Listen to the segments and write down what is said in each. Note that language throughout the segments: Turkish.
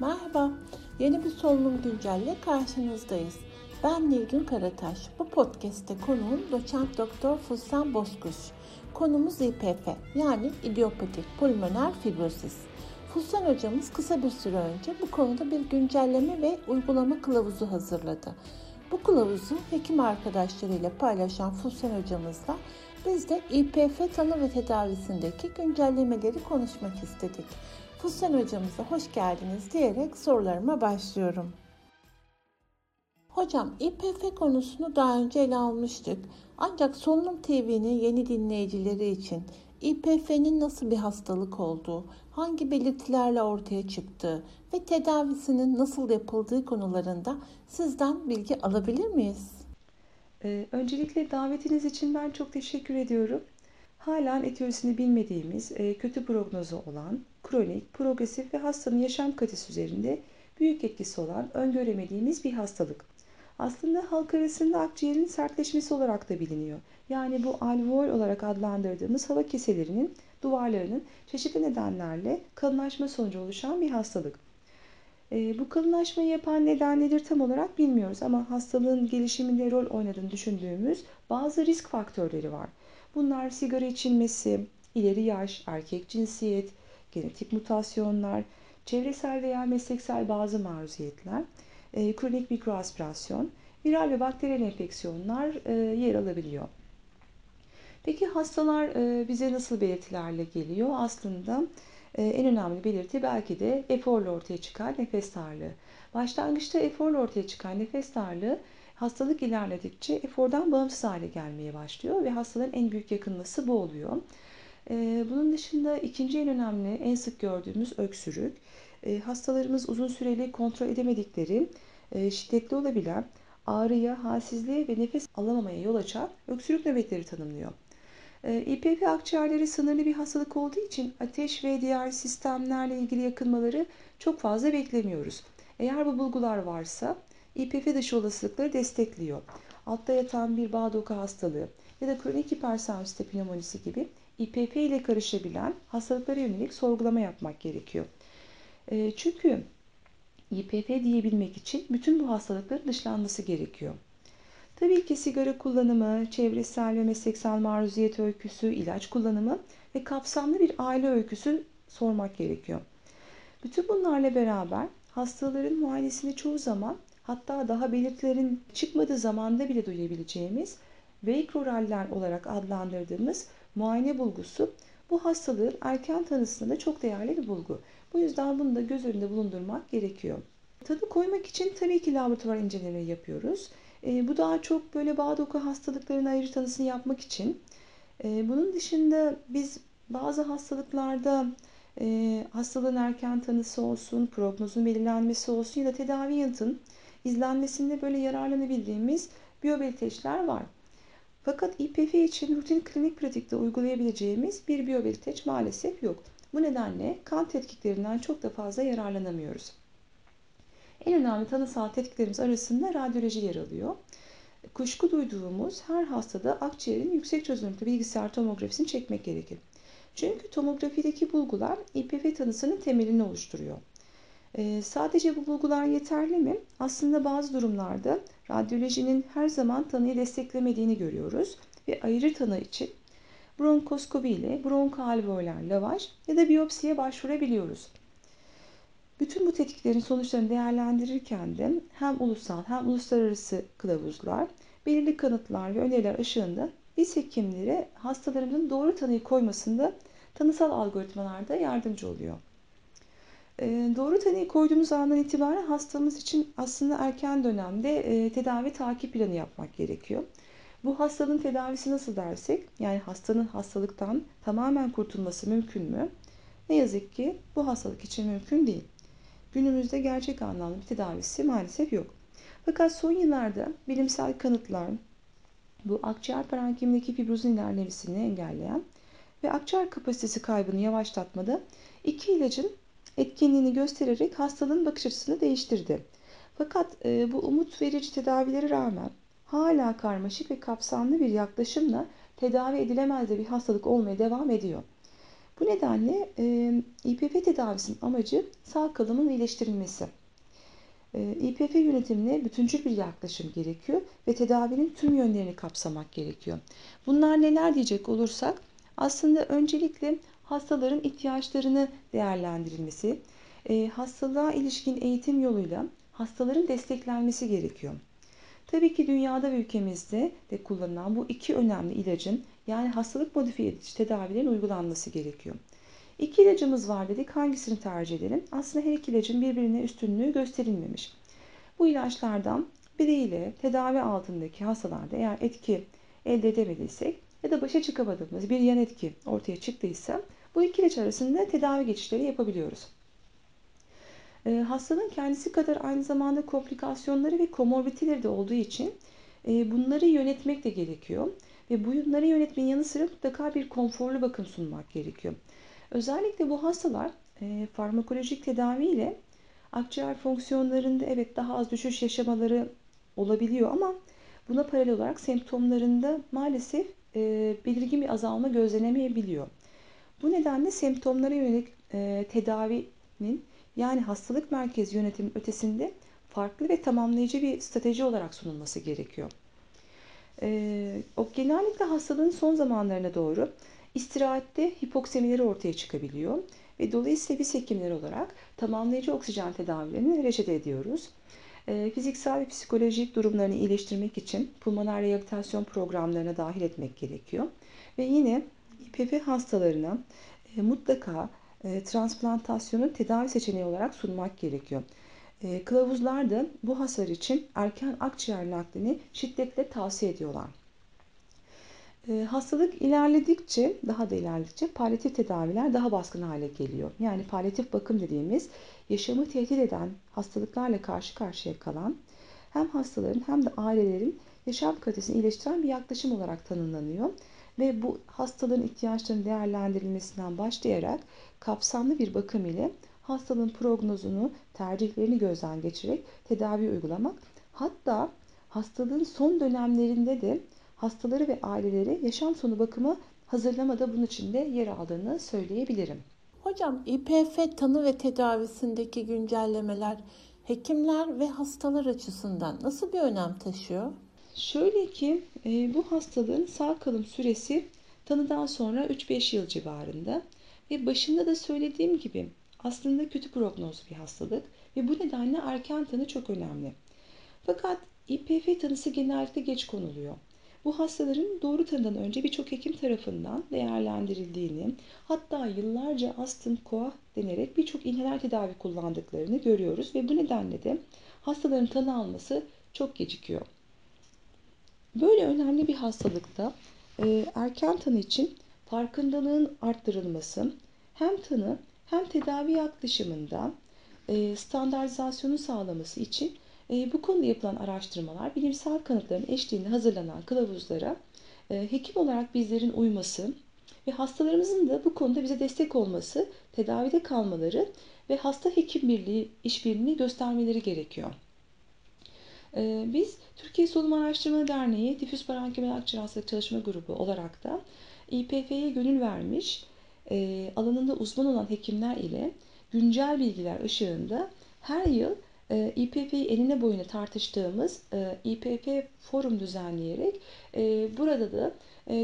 Merhaba, yeni bir solunum güncelle karşınızdayız. Ben Nilgün Karataş. Bu podcast'te konuğum doçent doktor Fursan Bozkuş. Konumuz İPF yani idiopatik pulmoner fibrosis. Fursan hocamız kısa bir süre önce bu konuda bir güncelleme ve uygulama kılavuzu hazırladı. Bu kılavuzu hekim arkadaşlarıyla paylaşan Fursan hocamızla biz de İPF tanı ve tedavisindeki güncellemeleri konuşmak istedik. Fursan hocamıza hoş geldiniz diyerek sorularıma başlıyorum. Hocam İPF konusunu daha önce ele almıştık. Ancak Solunum TV'nin yeni dinleyicileri için İPF'nin nasıl bir hastalık olduğu, hangi belirtilerle ortaya çıktığı ve tedavisinin nasıl yapıldığı konularında sizden bilgi alabilir miyiz? Ee, öncelikle davetiniz için ben çok teşekkür ediyorum. Halen etiyolojisini bilmediğimiz, e, kötü prognozu olan, kronik, progresif ve hastanın yaşam kalitesi üzerinde büyük etkisi olan öngöremediğimiz bir hastalık. Aslında halk arasında akciğerin sertleşmesi olarak da biliniyor. Yani bu alveol olarak adlandırdığımız hava keselerinin duvarlarının çeşitli nedenlerle kalınlaşma sonucu oluşan bir hastalık. E, bu kalınlaşmayı yapan neden nedir tam olarak bilmiyoruz ama hastalığın gelişiminde rol oynadığını düşündüğümüz bazı risk faktörleri var. Bunlar sigara içilmesi, ileri yaş, erkek cinsiyet, genetik mutasyonlar, çevresel veya mesleksel bazı maruziyetler, e, kronik mikroaspirasyon, viral ve bakteriyel enfeksiyonlar e, yer alabiliyor. Peki hastalar e, bize nasıl belirtilerle geliyor? Aslında e, en önemli belirti belki de eforla ortaya çıkan nefes darlığı. Başlangıçta eforla ortaya çıkan nefes darlığı hastalık ilerledikçe efordan bağımsız hale gelmeye başlıyor ve hastalığın en büyük yakınması bu oluyor. E, bunun dışında ikinci en önemli, en sık gördüğümüz öksürük. Hastalarımız uzun süreli kontrol edemedikleri, şiddetli olabilen, ağrıya, halsizliğe ve nefes alamamaya yol açan öksürük nöbetleri tanımlıyor. Ee, İPF akciğerleri sınırlı bir hastalık olduğu için ateş ve diğer sistemlerle ilgili yakınmaları çok fazla beklemiyoruz. Eğer bu bulgular varsa İPF dışı olasılıkları destekliyor. Altta yatan bir bağ doku hastalığı ya da kronik hipersensite pneumonisi gibi İPF ile karışabilen hastalıklara yönelik sorgulama yapmak gerekiyor. Ee, çünkü İPF diyebilmek için bütün bu hastalıkların dışlanması gerekiyor. Tabii ki sigara kullanımı, çevresel ve mesleksel maruziyet öyküsü, ilaç kullanımı ve kapsamlı bir aile öyküsü sormak gerekiyor. Bütün bunlarla beraber hastaların muayenesini çoğu zaman hatta daha belirtilerin çıkmadığı zamanda bile duyabileceğimiz Wake olarak adlandırdığımız muayene bulgusu bu hastalığın erken tanısında da çok değerli bir bulgu. Bu yüzden bunu da göz önünde bulundurmak gerekiyor. Tadı koymak için tabii ki laboratuvar inceleme yapıyoruz. E, bu daha çok böyle bağ doku hastalıklarının ayrı tanısını yapmak için. E, bunun dışında biz bazı hastalıklarda e, hastalığın erken tanısı olsun, prognozun belirlenmesi olsun ya da tedavi yanıtın izlenmesinde böyle yararlanabildiğimiz biyobeliteçler var. Fakat İPF için rutin klinik pratikte uygulayabileceğimiz bir biyobeliteç maalesef yok. Bu nedenle kan tetkiklerinden çok da fazla yararlanamıyoruz. En önemli tanısal tetkiklerimiz arasında radyoloji yer alıyor. Kuşku duyduğumuz her hastada akciğerin yüksek çözünürlüklü bilgisayar tomografisini çekmek gerekir. Çünkü tomografideki bulgular İPF tanısının temelini oluşturuyor. Ee, sadece bu bulgular yeterli mi? Aslında bazı durumlarda radyolojinin her zaman tanıyı desteklemediğini görüyoruz ve ayrı tanı için bronkoskopi ile bronkoalveoler lavaj ya da biyopsiye başvurabiliyoruz. Bütün bu tetkiklerin sonuçlarını değerlendirirken de hem ulusal hem uluslararası kılavuzlar, belirli kanıtlar ve öneriler ışığında biz hekimlere hastalarımızın doğru tanıyı koymasında tanısal algoritmalarda yardımcı oluyor. Ee, doğru tanıyı koyduğumuz andan itibaren hastamız için aslında erken dönemde e, tedavi takip planı yapmak gerekiyor. Bu hastalığın tedavisi nasıl dersek, yani hastanın hastalıktan tamamen kurtulması mümkün mü? Ne yazık ki bu hastalık için mümkün değil. Günümüzde gerçek anlamda bir tedavisi maalesef yok. Fakat son yıllarda bilimsel kanıtlar bu akciğer parenkimindeki fibrozun ilerlemesini engelleyen ve akciğer kapasitesi kaybını yavaşlatmada iki ilacın etkinliğini göstererek hastalığın bakış açısını değiştirdi. Fakat e, bu umut verici tedavilere rağmen hala karmaşık ve kapsamlı bir yaklaşımla tedavi edilemez de bir hastalık olmaya devam ediyor. Bu nedenle e, İPF tedavisinin amacı sağ kalımın iyileştirilmesi. E, İPF yönetimine bütüncül bir yaklaşım gerekiyor ve tedavinin tüm yönlerini kapsamak gerekiyor. Bunlar neler diyecek olursak aslında öncelikle hastaların ihtiyaçlarını değerlendirilmesi, e, hastalığa ilişkin eğitim yoluyla hastaların desteklenmesi gerekiyor. Tabii ki dünyada ve ülkemizde de kullanılan bu iki önemli ilacın yani hastalık modifiye edici tedavilerin uygulanması gerekiyor. İki ilacımız var dedik. Hangisini tercih edelim? Aslında her iki ilacın birbirine üstünlüğü gösterilmemiş. Bu ilaçlardan biriyle tedavi altındaki hastalarda eğer etki elde edemediysek ya da başa çıkamadığımız bir yan etki ortaya çıktıysa bu iki ilaç arasında tedavi geçişleri yapabiliyoruz. E, hastalığın kendisi kadar aynı zamanda komplikasyonları ve komorbiditeleri de olduğu için e, bunları yönetmek de gerekiyor. Ve bunları yönetmenin yanı sıra mutlaka bir konforlu bakım sunmak gerekiyor. Özellikle bu hastalar e, farmakolojik tedavi ile akciğer fonksiyonlarında evet daha az düşüş yaşamaları olabiliyor ama buna paralel olarak semptomlarında maalesef e, belirgin bir azalma gözlenemeyebiliyor. Bu nedenle semptomlara yönelik e, tedavinin yani hastalık merkezi yönetimi ötesinde farklı ve tamamlayıcı bir strateji olarak sunulması gerekiyor. E, o genellikle hastalığın son zamanlarına doğru istirahatte hipoksemileri ortaya çıkabiliyor ve dolayısıyla biz hekimler olarak tamamlayıcı oksijen tedavilerini reçete ediyoruz. E, fiziksel ve psikolojik durumlarını iyileştirmek için pulmoner rehabilitasyon programlarına dahil etmek gerekiyor. Ve yine İPF hastalarına e, mutlaka e, transplantasyonu tedavi seçeneği olarak sunmak gerekiyor. E, kılavuzlar da bu hasar için erken akciğer naklini şiddetle tavsiye ediyorlar. E, hastalık ilerledikçe, daha da ilerledikçe palyatif tedaviler daha baskın hale geliyor. Yani palyatif bakım dediğimiz yaşamı tehdit eden hastalıklarla karşı karşıya kalan hem hastaların hem de ailelerin yaşam kalitesini iyileştiren bir yaklaşım olarak tanımlanıyor. Ve bu hastaların ihtiyaçlarının değerlendirilmesinden başlayarak kapsamlı bir bakım ile hastalığın prognozunu, tercihlerini gözden geçirerek tedavi uygulamak. Hatta hastalığın son dönemlerinde de hastaları ve aileleri yaşam sonu bakımı hazırlamada bunun içinde yer aldığını söyleyebilirim. Hocam İPF tanı ve tedavisindeki güncellemeler hekimler ve hastalar açısından nasıl bir önem taşıyor? Şöyle ki e, bu hastalığın sağ kalım süresi tanıdan sonra 3-5 yıl civarında ve başında da söylediğim gibi aslında kötü prognozlu bir hastalık ve bu nedenle erken tanı çok önemli. Fakat İPF tanısı genellikle geç konuluyor. Bu hastaların doğru tanıdan önce birçok hekim tarafından değerlendirildiğini, hatta yıllarca astım, koah denerek birçok inhaler tedavi kullandıklarını görüyoruz ve bu nedenle de hastaların tanı alması çok gecikiyor. Böyle önemli bir hastalıkta e, erken tanı için farkındalığın arttırılması hem tanı hem tedavi yaklaşımında e, standartizasyonu sağlaması için e, bu konuda yapılan araştırmalar bilimsel kanıtların eşliğinde hazırlanan kılavuzlara e, hekim olarak bizlerin uyması ve hastalarımızın da bu konuda bize destek olması, tedavide kalmaları ve hasta hekim birliği işbirliğini göstermeleri gerekiyor. E, biz Türkiye Solunum Araştırma Derneği Difüz Parenkimel Akciğer Hastalık Çalışma Grubu olarak da İPF'ye gönül vermiş e, alanında uzman olan hekimler ile güncel bilgiler ışığında her yıl e, İPF'yi eline boyuna tartıştığımız e, İPF forum düzenleyerek burada da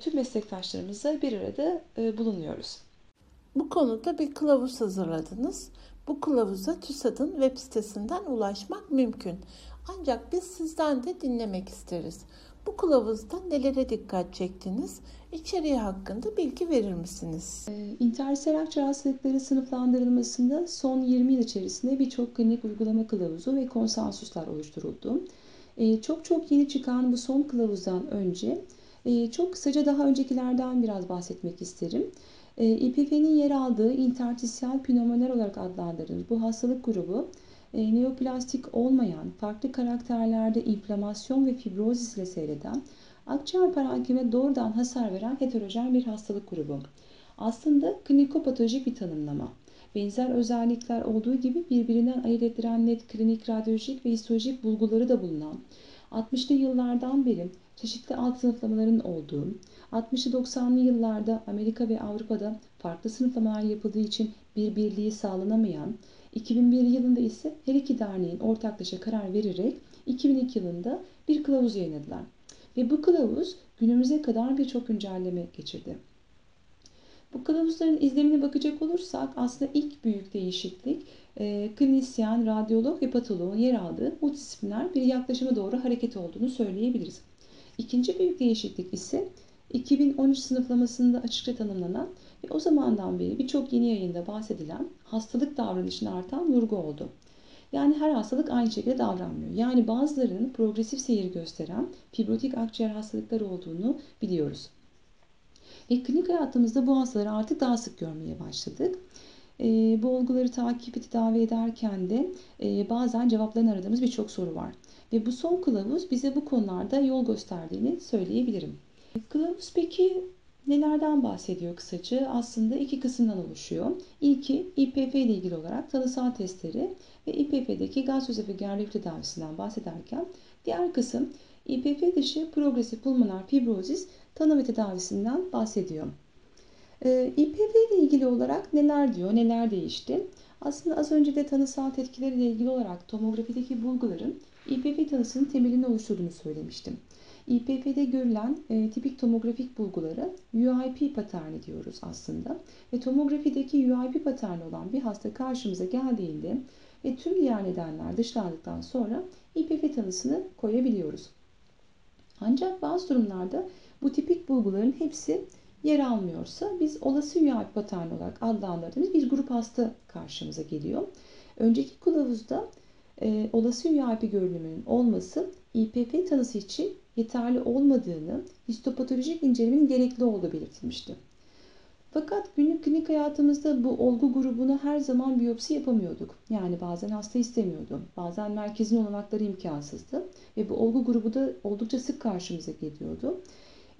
tüm meslektaşlarımızla bir arada bulunuyoruz. Bu konuda bir kılavuz hazırladınız. Bu kılavuza TÜSAD'ın web sitesinden ulaşmak mümkün. Ancak biz sizden de dinlemek isteriz. Bu kılavuzda nelere dikkat çektiniz? İçeriği hakkında bilgi verir misiniz? Ee, İnterseral akciğer hastalıkları sınıflandırılmasında son 20 yıl içerisinde birçok klinik uygulama kılavuzu ve konsensuslar oluşturuldu. Ee, çok çok yeni çıkan bu son kılavuzdan önce e, çok kısaca daha öncekilerden biraz bahsetmek isterim. E, İPF'nin yer aldığı interstisial pneumoner olarak adlandırılan bu hastalık grubu e, neoplastik olmayan, farklı karakterlerde inflamasyon ve fibrozis ile seyreden, akciğer parenkime doğrudan hasar veren heterojen bir hastalık grubu. Aslında klinikopatolojik bir tanımlama. Benzer özellikler olduğu gibi birbirinden ayırt ettiren net klinik, radyolojik ve histolojik bulguları da bulunan, 60'lı yıllardan beri çeşitli alt sınıflamaların olduğu, 60'lı 90'lı yıllarda Amerika ve Avrupa'da farklı sınıflamalar yapıldığı için bir birliği sağlanamayan, 2001 yılında ise her iki derneğin ortaklaşa karar vererek 2002 yılında bir kılavuz yayınladılar. Ve bu kılavuz günümüze kadar birçok güncelleme geçirdi. Bu kılavuzların izlemine bakacak olursak aslında ilk büyük değişiklik e, klinisyen, radyolog ve patoloğun yer aldığı multidisipliner bir yaklaşıma doğru hareket olduğunu söyleyebiliriz. İkinci büyük değişiklik ise 2013 sınıflamasında açıkça tanımlanan ve o zamandan beri birçok yeni yayında bahsedilen hastalık davranışına artan vurgu oldu. Yani her hastalık aynı şekilde davranmıyor. Yani bazılarının progresif seyir gösteren fibrotik akciğer hastalıkları olduğunu biliyoruz. Ve klinik hayatımızda bu hastaları artık daha sık görmeye başladık. E, bu olguları takip ve tedavi ederken de e, bazen cevaplarını aradığımız birçok soru var. Ve bu son kılavuz bize bu konularda yol gösterdiğini söyleyebilirim. Kılavuz peki nelerden bahsediyor kısaca? Aslında iki kısımdan oluşuyor. İlki İPF ile ilgili olarak tanısal testleri ve İPF'deki gastroesofagel reflü tedavisinden bahsederken diğer kısım İPF dışı progresif pulmoner fibrozis tanı ve tedavisinden bahsediyor. Ee, İPV ile ilgili olarak neler diyor, neler değişti? Aslında az önce de tanısal tetkileriyle ilgili olarak tomografideki bulguların İPV tanısının temelini oluşturduğunu söylemiştim. İPV'de görülen e, tipik tomografik bulguları UIP paterni diyoruz aslında. Ve tomografideki UIP paterni olan bir hasta karşımıza geldiğinde ve tüm diğer nedenler dışlandıktan sonra İPV tanısını koyabiliyoruz. Ancak bazı durumlarda bu tipik bulguların hepsi yer almıyorsa biz olası UIP paterni olarak adlandırdığımız bir grup hasta karşımıza geliyor. Önceki kılavuzda e, olası UIP görünümünün olması İPF tanısı için yeterli olmadığını, histopatolojik incelemenin gerekli olduğu belirtilmişti. Fakat günlük klinik hayatımızda bu olgu grubuna her zaman biyopsi yapamıyorduk. Yani bazen hasta istemiyordu. Bazen merkezin olanakları imkansızdı. Ve bu olgu grubu da oldukça sık karşımıza geliyordu.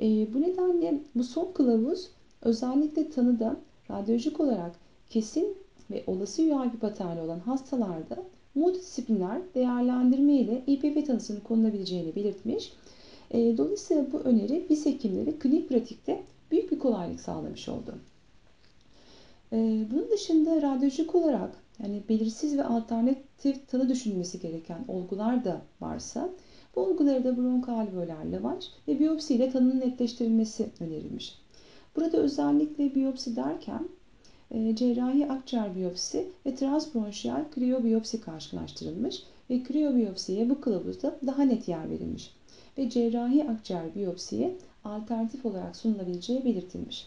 E, bu nedenle bu son kılavuz özellikle tanıda radyolojik olarak kesin ve olası UIP paterni olan hastalarda multidisipliner değerlendirme ile İPV tanısının konulabileceğini belirtmiş. E, dolayısıyla bu öneri biz hekimleri klinik pratikte büyük bir kolaylık sağlamış oldu. E, bunun dışında radyolojik olarak yani belirsiz ve alternatif tanı düşünülmesi gereken olgular da varsa bu olguları da bronkaalveoler lavaş ve biyopsi ile tanının netleştirilmesi önerilmiş. Burada özellikle biyopsi derken e, cerrahi akciğer biyopsi ve transbronşiyal kriyobiyopsi karşılaştırılmış ve kriyobiyopsiye bu kılavuzda daha net yer verilmiş ve cerrahi akciğer biyopsiye alternatif olarak sunulabileceği belirtilmiş.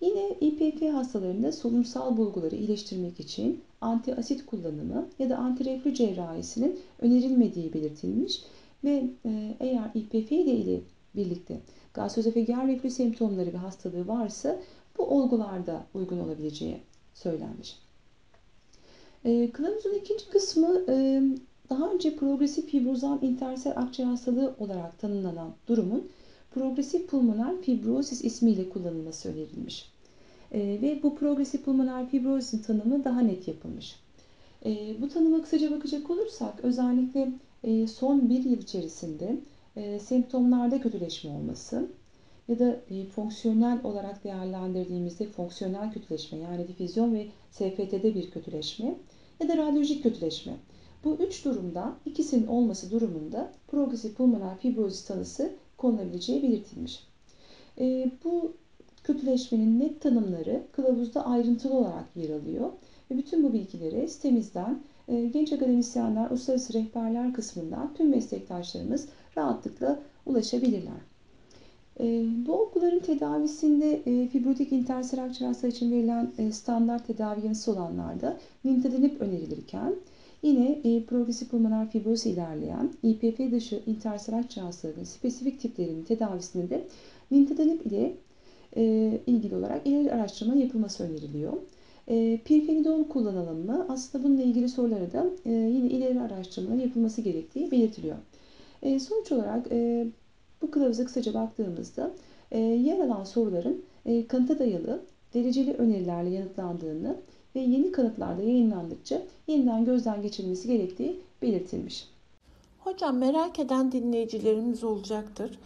Yine İPF hastalarında solunumsal bulguları iyileştirmek için antiasit kullanımı ya da antireflü cerrahisinin önerilmediği belirtilmiş ve e, eğer İPF ile birlikte gastroesofagel reflü semptomları ve hastalığı varsa bu olgularda uygun olabileceği söylenmiş. E, kılavuzun ikinci kısmı e, daha önce progresif fibrozal intersel akciğer hastalığı olarak tanımlanan durumun progresif pulmoner fibrozis ismiyle kullanılması önerilmiş. E, ve bu progresif pulmoner fibrozis'in tanımı daha net yapılmış. E, bu tanıma kısaca bakacak olursak özellikle e, son bir yıl içerisinde e, semptomlarda kötüleşme olması ya da e, fonksiyonel olarak değerlendirdiğimizde fonksiyonel kötüleşme yani difüzyon ve SFT'de bir kötüleşme ya da radyolojik kötüleşme. Bu üç durumda ikisinin olması durumunda progresif pulmoner fibrozis tanısı konulabileceği belirtilmiş. Bu kötüleşmenin net tanımları kılavuzda ayrıntılı olarak yer alıyor ve bütün bu bilgileri sitemizden ee, genç akademisyenler, uluslararası rehberler kısmından tüm meslektaşlarımız rahatlıkla ulaşabilirler. Ee, bu olguların tedavisinde e, fibrotik intersel akciğer için verilen e, standart tedavi yanısı olanlarda nintedanib önerilirken yine e, progresif pulmoner fibroz ilerleyen İPF dışı akciğer hastalarının spesifik tiplerinin tedavisinde de nintedanib ile ilgili olarak ileri araştırma yapılması öneriliyor. E, pirfenidol kullanalım mı? Aslında bununla ilgili soruları da e, yine ileri araştırmalar yapılması gerektiği belirtiliyor. E, sonuç olarak e, bu kılavuza kısaca baktığımızda e, yer alan soruların e, kanıta dayalı dereceli önerilerle yanıtlandığını ve yeni kanıtlarda yayınlandıkça yeniden gözden geçirilmesi gerektiği belirtilmiş. Hocam merak eden dinleyicilerimiz olacaktır.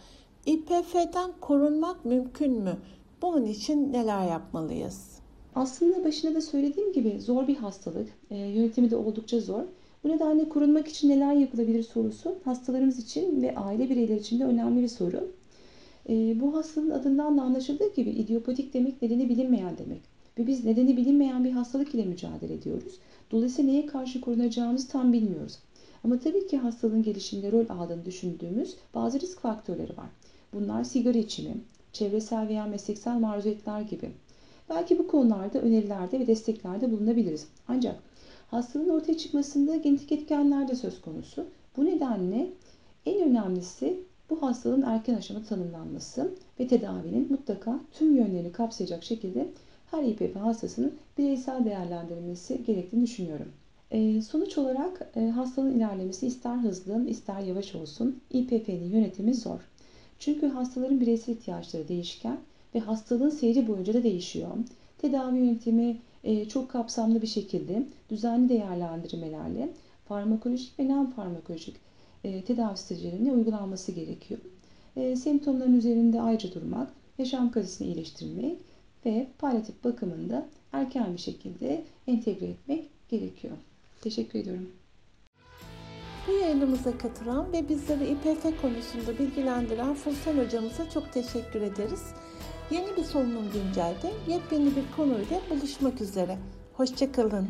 İPF'den korunmak mümkün mü? Bunun için neler yapmalıyız? Aslında başında da söylediğim gibi zor bir hastalık. E, yönetimi de oldukça zor. Bu nedenle korunmak için neler yapılabilir sorusu hastalarımız için ve aile bireyleri için de önemli bir soru. E, bu hastalığın adından da anlaşıldığı gibi idiopatik demek nedeni bilinmeyen demek. Ve biz nedeni bilinmeyen bir hastalık ile mücadele ediyoruz. Dolayısıyla neye karşı korunacağımızı tam bilmiyoruz. Ama tabii ki hastalığın gelişiminde rol aldığını düşündüğümüz bazı risk faktörleri var. Bunlar sigara içimi, çevresel veya mesleksel maruziyetler gibi. Belki bu konularda önerilerde ve desteklerde bulunabiliriz. Ancak hastalığın ortaya çıkmasında genetik etkenler de söz konusu. Bu nedenle en önemlisi bu hastalığın erken aşama tanımlanması ve tedavinin mutlaka tüm yönlerini kapsayacak şekilde her İPF hastasının bireysel değerlendirilmesi gerektiğini düşünüyorum. E, sonuç olarak e, hastalığın ilerlemesi ister hızlı ister yavaş olsun İPF'nin yönetimi zor. Çünkü hastaların bireysel ihtiyaçları değişken ve hastalığın seyri boyunca da değişiyor. Tedavi yönetimi e, çok kapsamlı bir şekilde düzenli değerlendirmelerle farmakolojik ve non farmakolojik e, tedavi stratejilerine uygulanması gerekiyor. Semptomların üzerinde ayrıca durmak, yaşam kalitesini iyileştirmek ve palyatif bakımında erken bir şekilde entegre etmek gerekiyor. Teşekkür ediyorum. Bu yayınımıza katılan ve bizleri İPF konusunda bilgilendiren Fulsan hocamıza çok teşekkür ederiz. Yeni bir solunum güncelde yepyeni bir konuyla buluşmak üzere. Hoşçakalın.